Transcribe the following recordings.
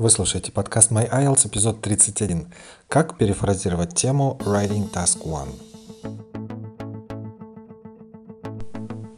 Вы слушаете подкаст My IELTS, эпизод 31. Как перефразировать тему Writing Task One.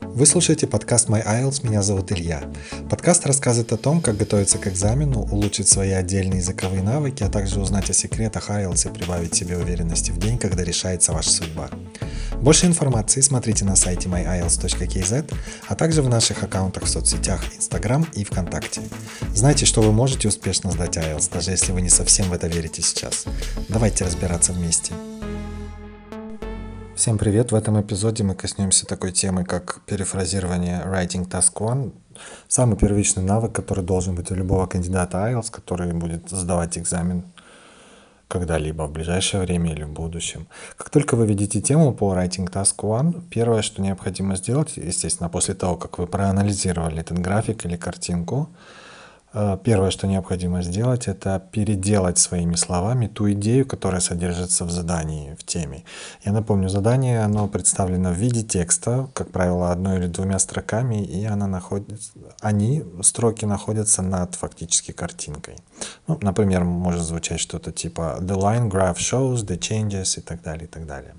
Вы слушаете подкаст My IELTS, меня зовут Илья. Подкаст рассказывает о том, как готовиться к экзамену, улучшить свои отдельные языковые навыки, а также узнать о секретах IELTS и прибавить себе уверенности в день, когда решается ваша судьба. Больше информации смотрите на сайте myiles.kz, а также в наших аккаунтах в соцсетях Instagram и ВКонтакте. Знайте, что вы можете успешно сдать IELTS, даже если вы не совсем в это верите сейчас. Давайте разбираться вместе. Всем привет! В этом эпизоде мы коснемся такой темы, как перефразирование Writing Task One. Самый первичный навык, который должен быть у любого кандидата IELTS, который будет сдавать экзамен когда-либо, в ближайшее время или в будущем. Как только вы видите тему по Writing Task One, первое, что необходимо сделать, естественно, после того, как вы проанализировали этот график или картинку, первое, что необходимо сделать, это переделать своими словами ту идею, которая содержится в задании, в теме. Я напомню, задание, оно представлено в виде текста, как правило, одной или двумя строками, и она находится, они, строки, находятся над фактически картинкой. Ну, например, может звучать что-то типа «The line graph shows the changes» и так далее, и так далее.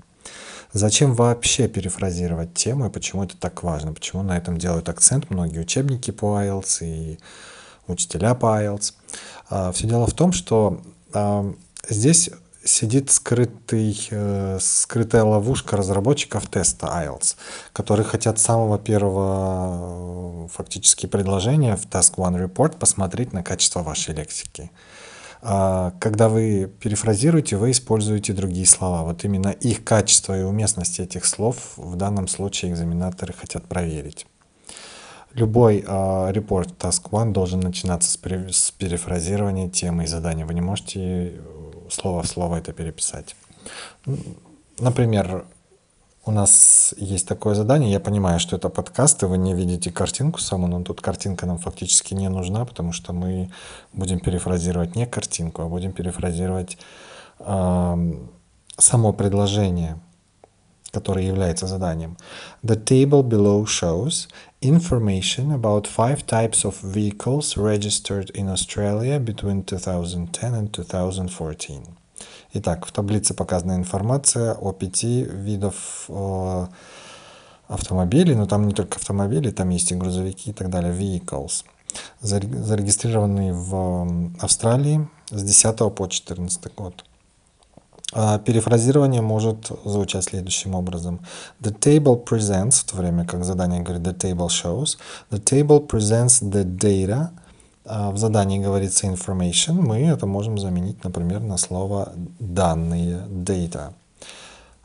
Зачем вообще перефразировать тему и почему это так важно? Почему на этом делают акцент многие учебники по IELTS и учителя по IELTS. Все дело в том, что а, здесь сидит скрытый, э, скрытая ловушка разработчиков теста IELTS, которые хотят с самого первого э, фактически предложения в Task One Report посмотреть на качество вашей лексики. А, когда вы перефразируете, вы используете другие слова. Вот именно их качество и уместность этих слов в данном случае экзаменаторы хотят проверить. Любой э, репорт Task One должен начинаться с, пере, с перефразирования темы и задания. Вы не можете э, слово в слово это переписать. Например, у нас есть такое задание, я понимаю, что это подкаст, и вы не видите картинку саму, но тут картинка нам фактически не нужна, потому что мы будем перефразировать не картинку, а будем перефразировать э, само предложение который является заданием. The table below shows information about five types of vehicles registered in Australia between 2010 and 2014. Итак, в таблице показана информация о пяти видов о, автомобилей, но там не только автомобили, там есть и грузовики и так далее, vehicles, зарегистрированные в Австралии с 10 по 14 год. А перефразирование может звучать следующим образом. The table presents, в то время как задание говорит the table shows, the table presents the data, а в задании говорится information, мы это можем заменить, например, на слово данные, data.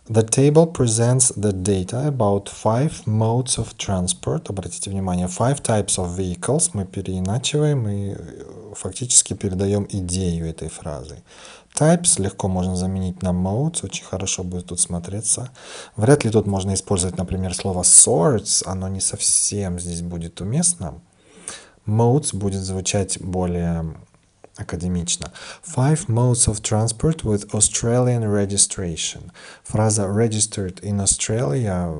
The table presents the data about five modes of transport. Обратите внимание, five types of vehicles мы переиначиваем и фактически передаем идею этой фразы. Types легко можно заменить на modes, очень хорошо будет тут смотреться. Вряд ли тут можно использовать, например, слово sorts, оно не совсем здесь будет уместно. Modes будет звучать более академично. Five modes of transport with Australian registration. Фраза registered in Australia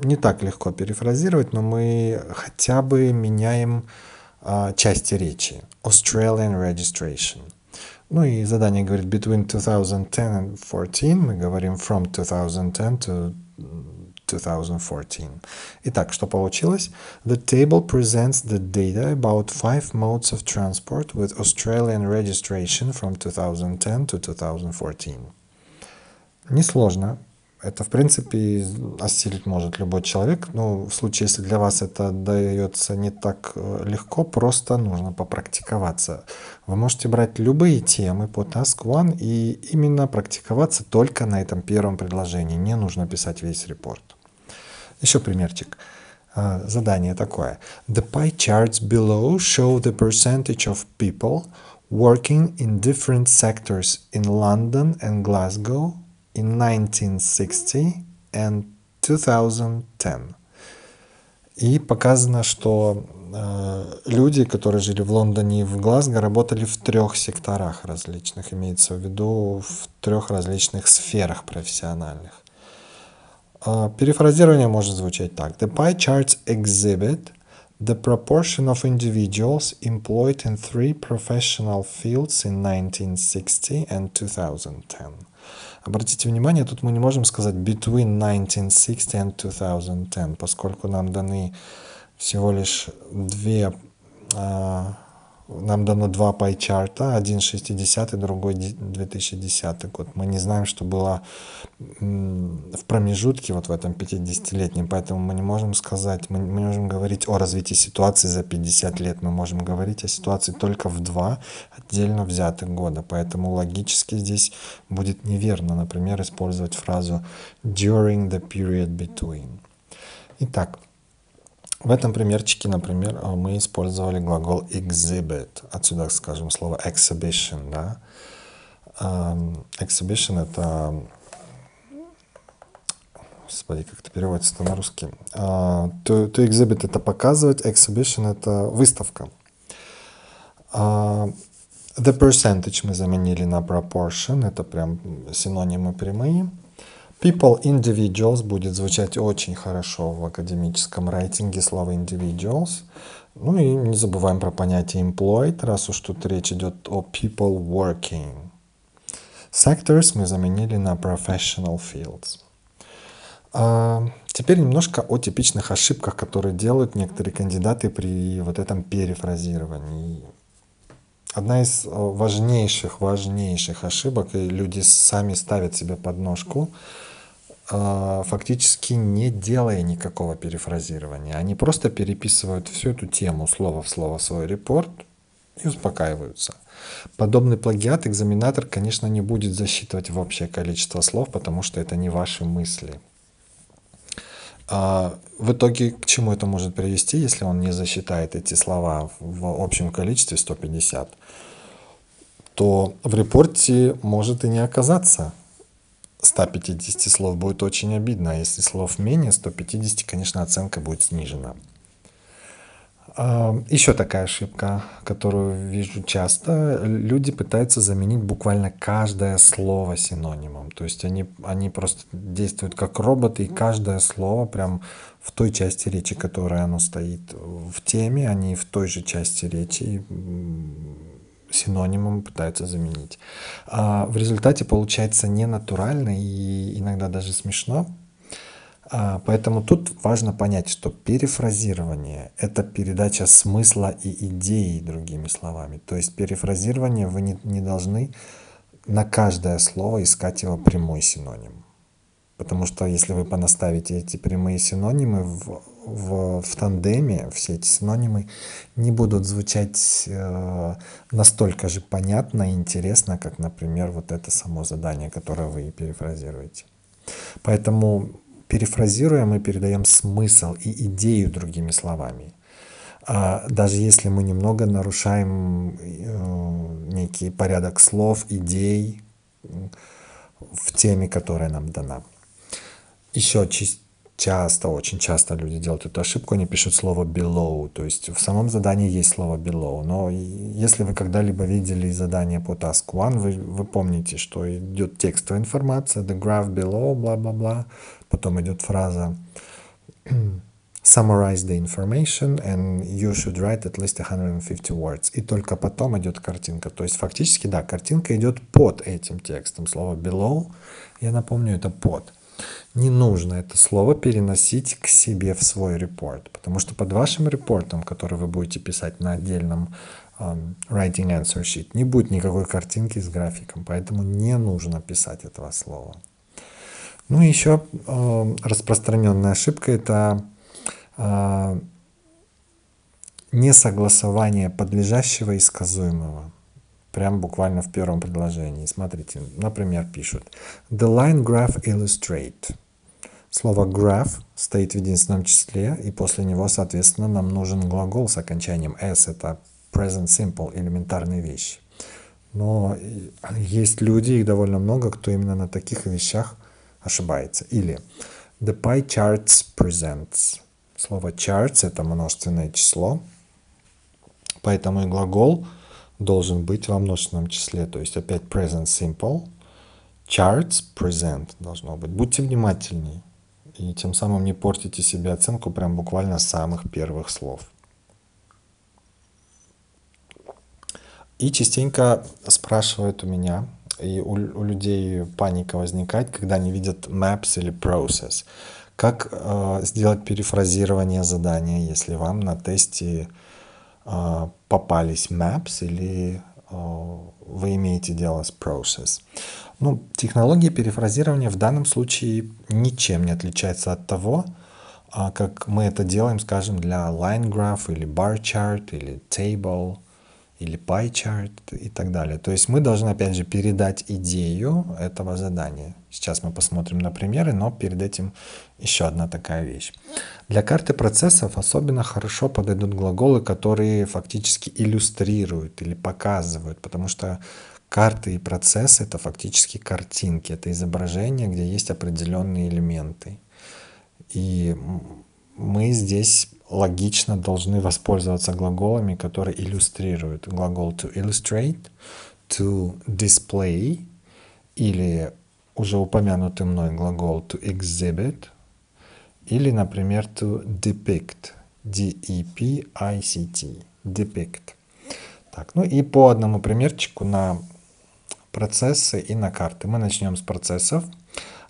не так легко перефразировать, но мы хотя бы меняем а, части речи. Australian registration. Ну и задание говорит between 2010 and 2014. Мы говорим from 2010 to 2014. Итак, что получилось? The table presents the data about five modes of transport with Australian registration from 2010 to 2014. Несложно. Это, в принципе, осилить может любой человек. Но в случае, если для вас это дается не так э, легко, просто нужно попрактиковаться. Вы можете брать любые темы по Task One и именно практиковаться только на этом первом предложении. Не нужно писать весь репорт. Еще примерчик. А, задание такое. The pie charts below show the percentage of people working in different sectors in London and Glasgow in 1960 and 2010. И показано, что э, люди, которые жили в Лондоне и в Глазго, работали в трех секторах различных, имеется в виду в трех различных сферах профессиональных. Э, перефразирование может звучать так. The pie charts exhibit The proportion of individuals employed in three professional fields in 1960 and 2010. Обратите внимание, тут мы не можем сказать between 1960 and 2010, поскольку нам даны всего лишь две а, нам дано два пайчарта, один 60 другой 2010 год. Мы не знаем, что было в промежутке вот в этом 50-летнем, поэтому мы не можем сказать, мы не можем говорить о развитии ситуации за 50 лет, мы можем говорить о ситуации только в два отдельно взятых года, поэтому логически здесь будет неверно, например, использовать фразу during the period between. Итак, в этом примерчике, например, э, мы использовали глагол exhibit. Отсюда, скажем, слово exhibition. Да? Exhibition — это... Господи, как это переводится на русский? To, to exhibit — это показывать, exhibition — это выставка. Uh, the percentage мы заменили на proportion, это прям синонимы прямые. People individuals будет звучать очень хорошо в академическом рейтинге слово individuals. Ну и не забываем про понятие employed, раз уж тут речь идет о people working. Sectors мы заменили на professional fields. А, теперь немножко о типичных ошибках, которые делают некоторые кандидаты при вот этом перефразировании. Одна из важнейших, важнейших ошибок, и люди сами ставят себе подножку, а, фактически не делая никакого перефразирования. Они просто переписывают всю эту тему слово в слово в свой репорт и успокаиваются. Подобный плагиат экзаменатор, конечно, не будет засчитывать в общее количество слов, потому что это не ваши мысли. А в итоге к чему это может привести, если он не засчитает эти слова в общем количестве 150? То в репорте может и не оказаться 150 слов будет очень обидно, а если слов менее 150, конечно, оценка будет снижена. А, Еще такая ошибка, которую вижу часто. Люди пытаются заменить буквально каждое слово синонимом. То есть они, они просто действуют как роботы, и каждое слово прям в той части речи, которая оно стоит в теме, они в той же части речи синонимом пытаются заменить. А в результате получается ненатурально и иногда даже смешно. А, поэтому тут важно понять, что перефразирование — это передача смысла и идеи, другими словами. То есть перефразирование вы не, не должны на каждое слово искать его прямой синоним. Потому что если вы понаставите эти прямые синонимы в, в, в тандеме, все эти синонимы не будут звучать э, настолько же понятно и интересно, как, например, вот это само задание, которое вы перефразируете. Поэтому перефразируя, мы передаем смысл и идею другими словами. А даже если мы немного нарушаем э, некий порядок слов, идей в теме, которая нам дана. Еще часто, очень часто люди делают эту ошибку, они пишут слово below, то есть в самом задании есть слово below, но если вы когда-либо видели задание по task one, вы, вы помните, что идет текстовая информация, the graph below, бла-бла-бла, потом идет фраза summarize the information and you should write at least 150 words. И только потом идет картинка. То есть фактически, да, картинка идет под этим текстом. Слово below, я напомню, это под не нужно это слово переносить к себе в свой репорт, потому что под вашим репортом, который вы будете писать на отдельном um, writing answer sheet, не будет никакой картинки с графиком, поэтому не нужно писать этого слова. Ну и еще э, распространенная ошибка это э, несогласование подлежащего и сказуемого прям буквально в первом предложении. Смотрите, например, пишут The line graph illustrate. Слово graph стоит в единственном числе, и после него, соответственно, нам нужен глагол с окончанием s. Это present simple, элементарные вещи. Но есть люди, их довольно много, кто именно на таких вещах ошибается. Или the pie charts presents. Слово charts – это множественное число, поэтому и глагол должен быть во множественном числе. То есть опять present simple, charts present должно быть. Будьте внимательнее и тем самым не портите себе оценку прям буквально с самых первых слов. И частенько спрашивают у меня, и у, у людей паника возникает, когда они видят maps или process. Как э, сделать перефразирование задания, если вам на тесте э, попались maps или э, вы имеете дело с process? Ну, технология перефразирования в данном случае ничем не отличается от того, а как мы это делаем, скажем, для line graph или bar chart или table или pie chart и так далее. То есть мы должны, опять же, передать идею этого задания. Сейчас мы посмотрим на примеры, но перед этим еще одна такая вещь. Для карты процессов особенно хорошо подойдут глаголы, которые фактически иллюстрируют или показывают, потому что карты и процессы — это фактически картинки, это изображения, где есть определенные элементы. И мы здесь логично должны воспользоваться глаголами, которые иллюстрируют. Глагол to illustrate, to display или уже упомянутый мной глагол to exhibit или, например, to depict, D-E-P-I-C-T, depict. Так, ну и по одному примерчику на процессы и на карты. Мы начнем с процессов.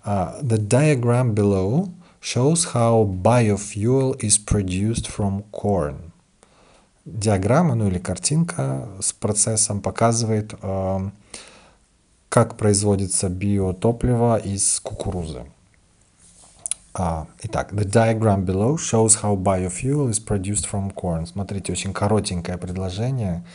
Uh, the diagram below shows how biofuel is produced from corn. Диаграмма, ну или картинка с процессом показывает, э, как производится биотопливо из кукурузы. А, итак, the diagram below shows how biofuel is produced from corn. Смотрите, очень коротенькое предложение.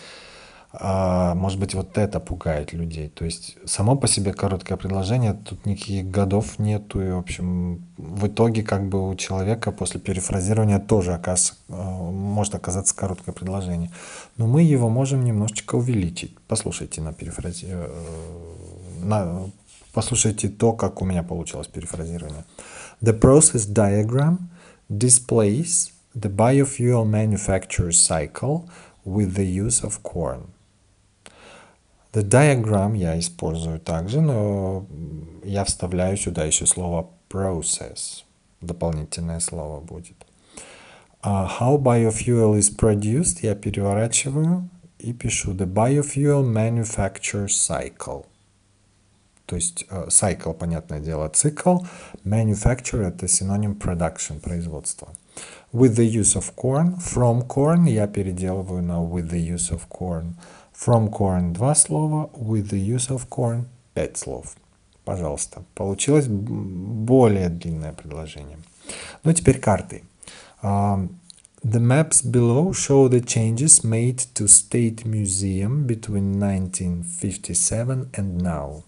А, может быть, вот это пугает людей. То есть само по себе короткое предложение, тут никаких годов нету. И, в общем, в итоге как бы у человека после перефразирования тоже оказ, а, может оказаться короткое предложение. Но мы его можем немножечко увеличить. Послушайте на перефразе... Э, на... Послушайте то, как у меня получилось перефразирование. The process diagram displays the biofuel manufacture cycle with the use of corn. The diagram я использую также, но я вставляю сюда еще слово process. Дополнительное слово будет. Uh, how biofuel is produced я переворачиваю и пишу the biofuel manufacture cycle. То есть uh, cycle, понятное дело, цикл. Manufacture это синоним production, производство. With the use of corn, from corn я переделываю на with the use of corn. From corn два слова, with the use of corn пять слов. Пожалуйста. Получилось более длинное предложение. Ну, теперь карты. Um, the maps below show the changes made to State Museum between 1957 and now.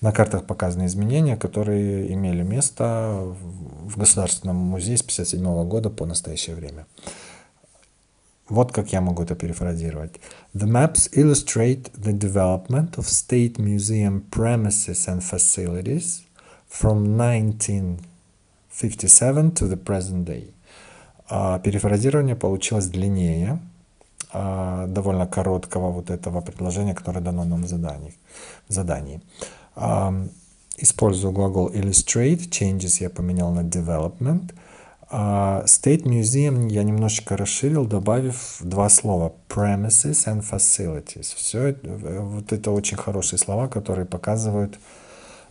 На картах показаны изменения, которые имели место в Государственном музее с 1957 года по настоящее время. Вот как я могу это перефразировать. The maps illustrate the development of state museum premises and facilities from 1957 to the present day. А перефразирование получилось длиннее, а, довольно короткого вот этого предложения, которое дано нам в задании. В задании. Использую глагол illustrate, changes я поменял на development – State Museum я немножечко расширил, добавив два слова premises and facilities. Все вот это очень хорошие слова, которые показывают,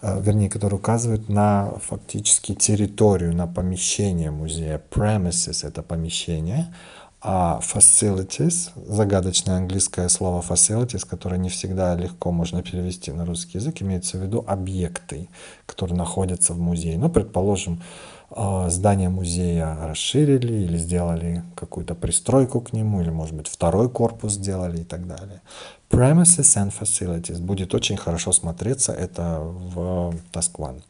э, вернее, которые указывают на фактически территорию, на помещение музея. Premises — это помещение, а facilities, загадочное английское слово facilities, которое не всегда легко можно перевести на русский язык, имеется в виду объекты, которые находятся в музее. Ну, предположим, а, здание музея расширили или сделали какую-то пристройку к нему, или, может быть, второй корпус сделали и так далее. Premises and facilities будет очень хорошо смотреться это в Task.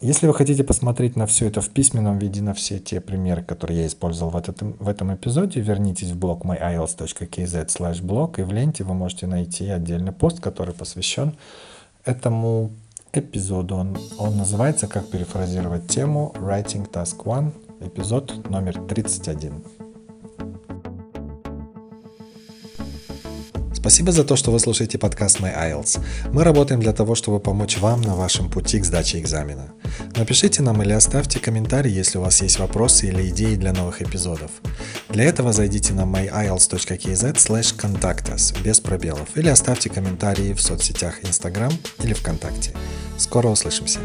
Если вы хотите посмотреть на все это в письменном виде, на все те примеры, которые я использовал в этом, в этом эпизоде, вернитесь в блог myiles.kz blog, и в ленте вы можете найти отдельный пост, который посвящен этому эпизоду. Он, он называется «Как перефразировать тему Writing Task One», эпизод номер 31. Спасибо за то, что вы слушаете подкаст My IELTS. Мы работаем для того, чтобы помочь вам на вашем пути к сдаче экзамена. Напишите нам или оставьте комментарий, если у вас есть вопросы или идеи для новых эпизодов. Для этого зайдите на myielts.kz slash contact us без пробелов или оставьте комментарии в соцсетях Instagram или ВКонтакте. Скоро услышимся!